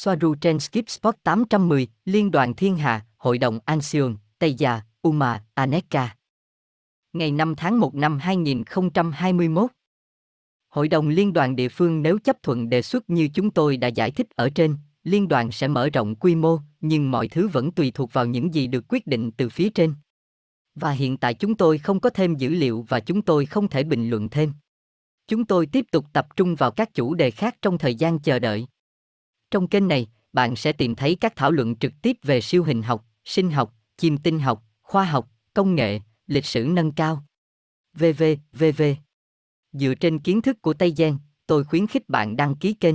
Soaru trên Skip Spot 810, Liên đoàn Thiên Hà, Hội đồng Ansion, Tây Già, Uma, Aneka. Ngày 5 tháng 1 năm 2021. Hội đồng liên đoàn địa phương nếu chấp thuận đề xuất như chúng tôi đã giải thích ở trên, liên đoàn sẽ mở rộng quy mô, nhưng mọi thứ vẫn tùy thuộc vào những gì được quyết định từ phía trên. Và hiện tại chúng tôi không có thêm dữ liệu và chúng tôi không thể bình luận thêm. Chúng tôi tiếp tục tập trung vào các chủ đề khác trong thời gian chờ đợi. Trong kênh này, bạn sẽ tìm thấy các thảo luận trực tiếp về siêu hình học, sinh học, chim tinh học, khoa học, công nghệ, lịch sử nâng cao. VV, VV. Dựa trên kiến thức của Tây Giang, tôi khuyến khích bạn đăng ký kênh.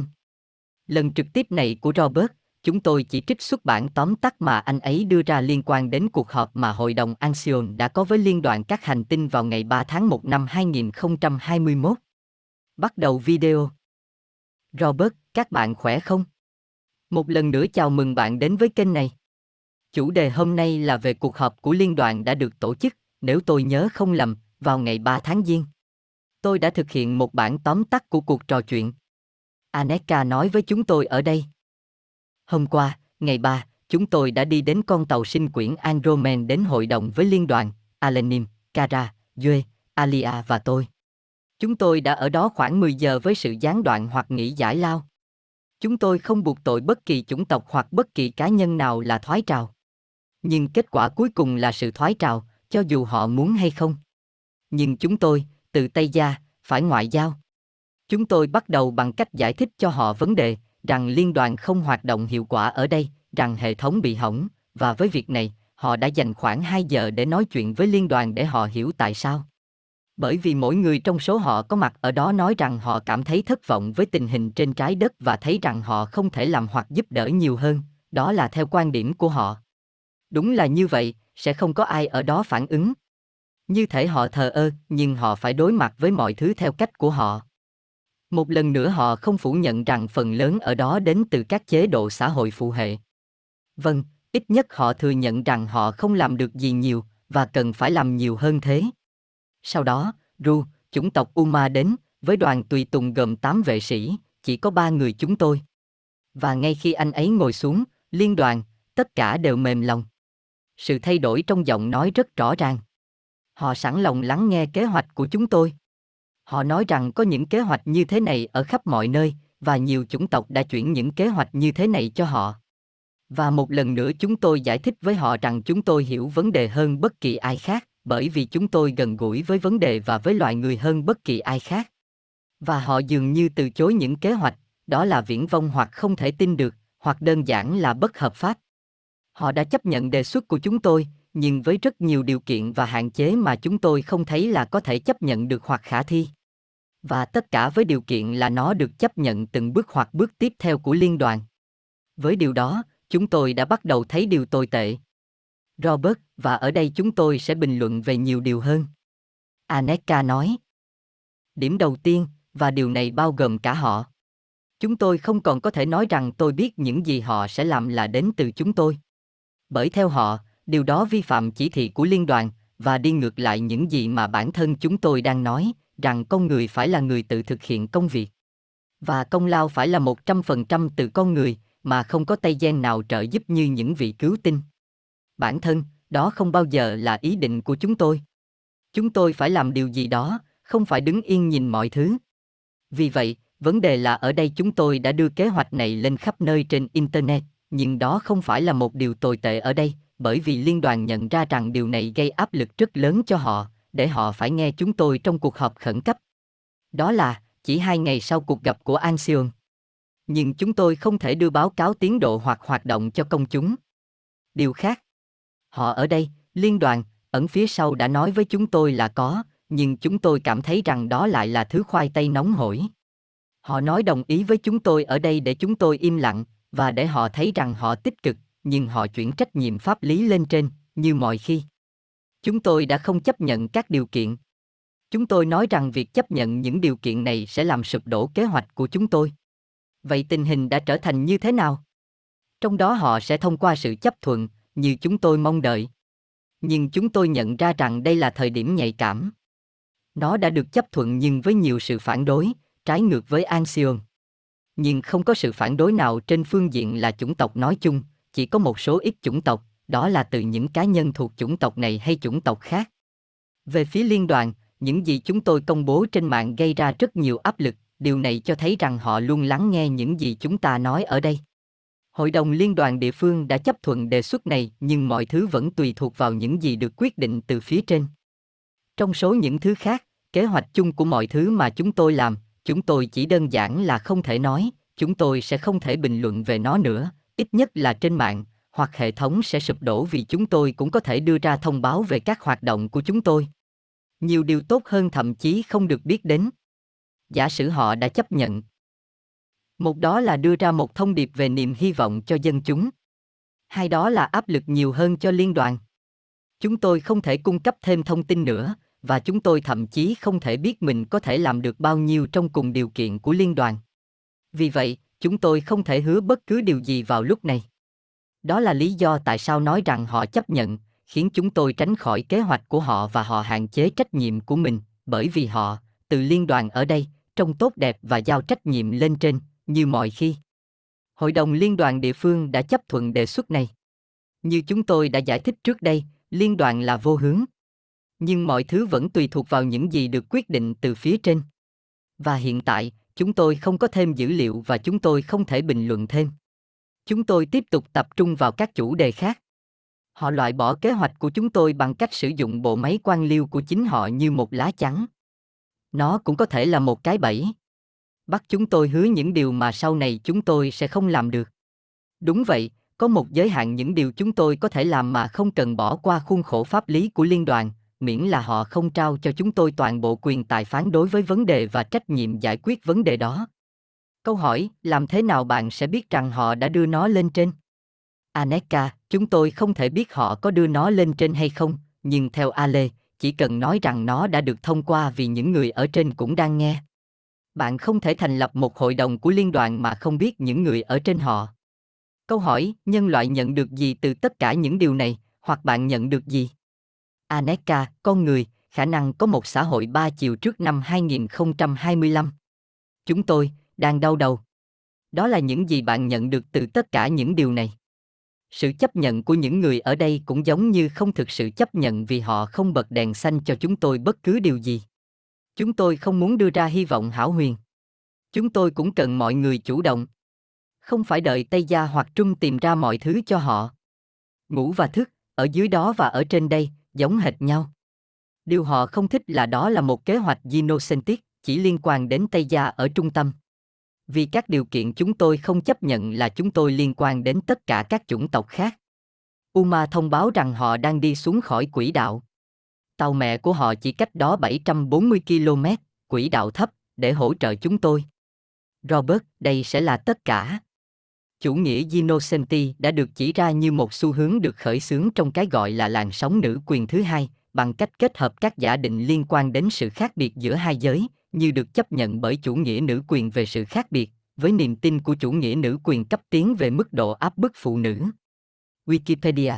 Lần trực tiếp này của Robert, chúng tôi chỉ trích xuất bản tóm tắt mà anh ấy đưa ra liên quan đến cuộc họp mà Hội đồng Anxion đã có với Liên đoàn các hành tinh vào ngày 3 tháng 1 năm 2021. Bắt đầu video. Robert, các bạn khỏe không? Một lần nữa chào mừng bạn đến với kênh này. Chủ đề hôm nay là về cuộc họp của liên đoàn đã được tổ chức, nếu tôi nhớ không lầm, vào ngày 3 tháng Giêng. Tôi đã thực hiện một bản tóm tắt của cuộc trò chuyện. Aneka nói với chúng tôi ở đây. Hôm qua, ngày 3, chúng tôi đã đi đến con tàu sinh quyển Andromen đến hội đồng với liên đoàn, Alenim, Kara, Due, Alia và tôi. Chúng tôi đã ở đó khoảng 10 giờ với sự gián đoạn hoặc nghỉ giải lao. Chúng tôi không buộc tội bất kỳ chủng tộc hoặc bất kỳ cá nhân nào là thoái trào. Nhưng kết quả cuối cùng là sự thoái trào, cho dù họ muốn hay không. Nhưng chúng tôi, từ Tây Gia, phải ngoại giao. Chúng tôi bắt đầu bằng cách giải thích cho họ vấn đề, rằng liên đoàn không hoạt động hiệu quả ở đây, rằng hệ thống bị hỏng, và với việc này, họ đã dành khoảng 2 giờ để nói chuyện với liên đoàn để họ hiểu tại sao. Bởi vì mỗi người trong số họ có mặt ở đó nói rằng họ cảm thấy thất vọng với tình hình trên trái đất và thấy rằng họ không thể làm hoặc giúp đỡ nhiều hơn, đó là theo quan điểm của họ. Đúng là như vậy, sẽ không có ai ở đó phản ứng. Như thể họ thờ ơ, nhưng họ phải đối mặt với mọi thứ theo cách của họ. Một lần nữa họ không phủ nhận rằng phần lớn ở đó đến từ các chế độ xã hội phụ hệ. Vâng, ít nhất họ thừa nhận rằng họ không làm được gì nhiều và cần phải làm nhiều hơn thế. Sau đó, Ru, chủng tộc Uma đến, với đoàn tùy tùng gồm 8 vệ sĩ, chỉ có ba người chúng tôi. Và ngay khi anh ấy ngồi xuống, liên đoàn, tất cả đều mềm lòng. Sự thay đổi trong giọng nói rất rõ ràng. Họ sẵn lòng lắng nghe kế hoạch của chúng tôi. Họ nói rằng có những kế hoạch như thế này ở khắp mọi nơi, và nhiều chủng tộc đã chuyển những kế hoạch như thế này cho họ. Và một lần nữa chúng tôi giải thích với họ rằng chúng tôi hiểu vấn đề hơn bất kỳ ai khác, bởi vì chúng tôi gần gũi với vấn đề và với loài người hơn bất kỳ ai khác. Và họ dường như từ chối những kế hoạch, đó là viễn vông hoặc không thể tin được, hoặc đơn giản là bất hợp pháp. Họ đã chấp nhận đề xuất của chúng tôi, nhưng với rất nhiều điều kiện và hạn chế mà chúng tôi không thấy là có thể chấp nhận được hoặc khả thi. Và tất cả với điều kiện là nó được chấp nhận từng bước hoặc bước tiếp theo của liên đoàn. Với điều đó, chúng tôi đã bắt đầu thấy điều tồi tệ. Robert, và ở đây chúng tôi sẽ bình luận về nhiều điều hơn. Aneka nói. Điểm đầu tiên, và điều này bao gồm cả họ. Chúng tôi không còn có thể nói rằng tôi biết những gì họ sẽ làm là đến từ chúng tôi. Bởi theo họ, điều đó vi phạm chỉ thị của liên đoàn và đi ngược lại những gì mà bản thân chúng tôi đang nói, rằng con người phải là người tự thực hiện công việc. Và công lao phải là một trăm phần trăm từ con người, mà không có tay gen nào trợ giúp như những vị cứu tinh. Bản thân, đó không bao giờ là ý định của chúng tôi. Chúng tôi phải làm điều gì đó, không phải đứng yên nhìn mọi thứ. Vì vậy, vấn đề là ở đây chúng tôi đã đưa kế hoạch này lên khắp nơi trên internet, nhưng đó không phải là một điều tồi tệ ở đây, bởi vì liên đoàn nhận ra rằng điều này gây áp lực rất lớn cho họ, để họ phải nghe chúng tôi trong cuộc họp khẩn cấp. Đó là, chỉ hai ngày sau cuộc gặp của Anxion. Nhưng chúng tôi không thể đưa báo cáo tiến độ hoặc hoạt động cho công chúng. Điều khác, họ ở đây, liên đoàn, ẩn phía sau đã nói với chúng tôi là có, nhưng chúng tôi cảm thấy rằng đó lại là thứ khoai tây nóng hổi. Họ nói đồng ý với chúng tôi ở đây để chúng tôi im lặng, và để họ thấy rằng họ tích cực, nhưng họ chuyển trách nhiệm pháp lý lên trên, như mọi khi. Chúng tôi đã không chấp nhận các điều kiện. Chúng tôi nói rằng việc chấp nhận những điều kiện này sẽ làm sụp đổ kế hoạch của chúng tôi. Vậy tình hình đã trở thành như thế nào? Trong đó họ sẽ thông qua sự chấp thuận, như chúng tôi mong đợi. Nhưng chúng tôi nhận ra rằng đây là thời điểm nhạy cảm. Nó đã được chấp thuận nhưng với nhiều sự phản đối, trái ngược với Anxion. nhưng không có sự phản đối nào trên phương diện là chủng tộc nói chung, chỉ có một số ít chủng tộc, đó là từ những cá nhân thuộc chủng tộc này hay chủng tộc khác. Về phía liên đoàn, những gì chúng tôi công bố trên mạng gây ra rất nhiều áp lực, điều này cho thấy rằng họ luôn lắng nghe những gì chúng ta nói ở đây. Hội đồng liên đoàn địa phương đã chấp thuận đề xuất này, nhưng mọi thứ vẫn tùy thuộc vào những gì được quyết định từ phía trên. Trong số những thứ khác, kế hoạch chung của mọi thứ mà chúng tôi làm, chúng tôi chỉ đơn giản là không thể nói, chúng tôi sẽ không thể bình luận về nó nữa, ít nhất là trên mạng, hoặc hệ thống sẽ sụp đổ vì chúng tôi cũng có thể đưa ra thông báo về các hoạt động của chúng tôi. Nhiều điều tốt hơn thậm chí không được biết đến. Giả sử họ đã chấp nhận. Một đó là đưa ra một thông điệp về niềm hy vọng cho dân chúng. Hai đó là áp lực nhiều hơn cho liên đoàn. Chúng tôi không thể cung cấp thêm thông tin nữa, và chúng tôi thậm chí không thể biết mình có thể làm được bao nhiêu trong cùng điều kiện của liên đoàn. Vì vậy, chúng tôi không thể hứa bất cứ điều gì vào lúc này. Đó là lý do tại sao nói rằng họ chấp nhận, khiến chúng tôi tránh khỏi kế hoạch của họ và họ hạn chế trách nhiệm của mình, bởi vì họ, từ liên đoàn ở đây, trông tốt đẹp và giao trách nhiệm lên trên, như mọi khi. Hội đồng liên đoàn địa phương đã chấp thuận đề xuất này. Như chúng tôi đã giải thích trước đây, liên đoàn là vô hướng. Nhưng mọi thứ vẫn tùy thuộc vào những gì được quyết định từ phía trên. Và hiện tại, chúng tôi không có thêm dữ liệu và chúng tôi không thể bình luận thêm. Chúng tôi tiếp tục tập trung vào các chủ đề khác. Họ loại bỏ kế hoạch của chúng tôi bằng cách sử dụng bộ máy quan liêu của chính họ như một lá chắn. Nó cũng có thể là một cái bẫy. Bắt chúng tôi hứa những điều mà sau này chúng tôi sẽ không làm được. Đúng vậy, có một giới hạn những điều chúng tôi có thể làm mà không cần bỏ qua khuôn khổ pháp lý của liên đoàn, miễn là họ không trao cho chúng tôi toàn bộ quyền tài phán đối với vấn đề và trách nhiệm giải quyết vấn đề đó. Câu hỏi, làm thế nào bạn sẽ biết rằng họ đã đưa nó lên trên? Aneka, chúng tôi không thể biết họ có đưa nó lên trên hay không, nhưng theo Ale, chỉ cần nói rằng nó đã được thông qua vì những người ở trên cũng đang nghe. Bạn không thể thành lập một hội đồng của liên đoàn mà không biết những người ở trên họ. Câu hỏi, nhân loại nhận được gì từ tất cả những điều này, hoặc bạn nhận được gì? Aneka, con người, khả năng có một xã hội ba chiều trước năm 2025. Chúng tôi, đang đau đầu. Đó là những gì bạn nhận được từ tất cả những điều này. Sự chấp nhận của những người ở đây cũng giống như không thực sự chấp nhận vì họ không bật đèn xanh cho chúng tôi bất cứ điều gì. Chúng tôi không muốn đưa ra hy vọng hảo huyền. Chúng tôi cũng cần mọi người chủ động. Không phải đợi Tây Gia hoặc Trung tìm ra mọi thứ cho họ. Ngủ và thức, ở dưới đó và ở trên đây, giống hệt nhau. Điều họ không thích là đó là một kế hoạch genocentric, chỉ liên quan đến Tây Gia ở trung tâm. Vì các điều kiện chúng tôi không chấp nhận là chúng tôi liên quan đến tất cả các chủng tộc khác. Uma thông báo rằng họ đang đi xuống khỏi quỹ đạo. Tàu mẹ của họ chỉ cách đó 740 km, quỹ đạo thấp, để hỗ trợ chúng tôi. Robert, đây sẽ là tất cả. Chủ nghĩa Ginocenti đã được chỉ ra như một xu hướng được khởi xướng trong cái gọi là làn sóng nữ quyền thứ hai, bằng cách kết hợp các giả định liên quan đến sự khác biệt giữa hai giới, như được chấp nhận bởi chủ nghĩa nữ quyền về sự khác biệt, với niềm tin của chủ nghĩa nữ quyền cấp tiến về mức độ áp bức phụ nữ. Wikipedia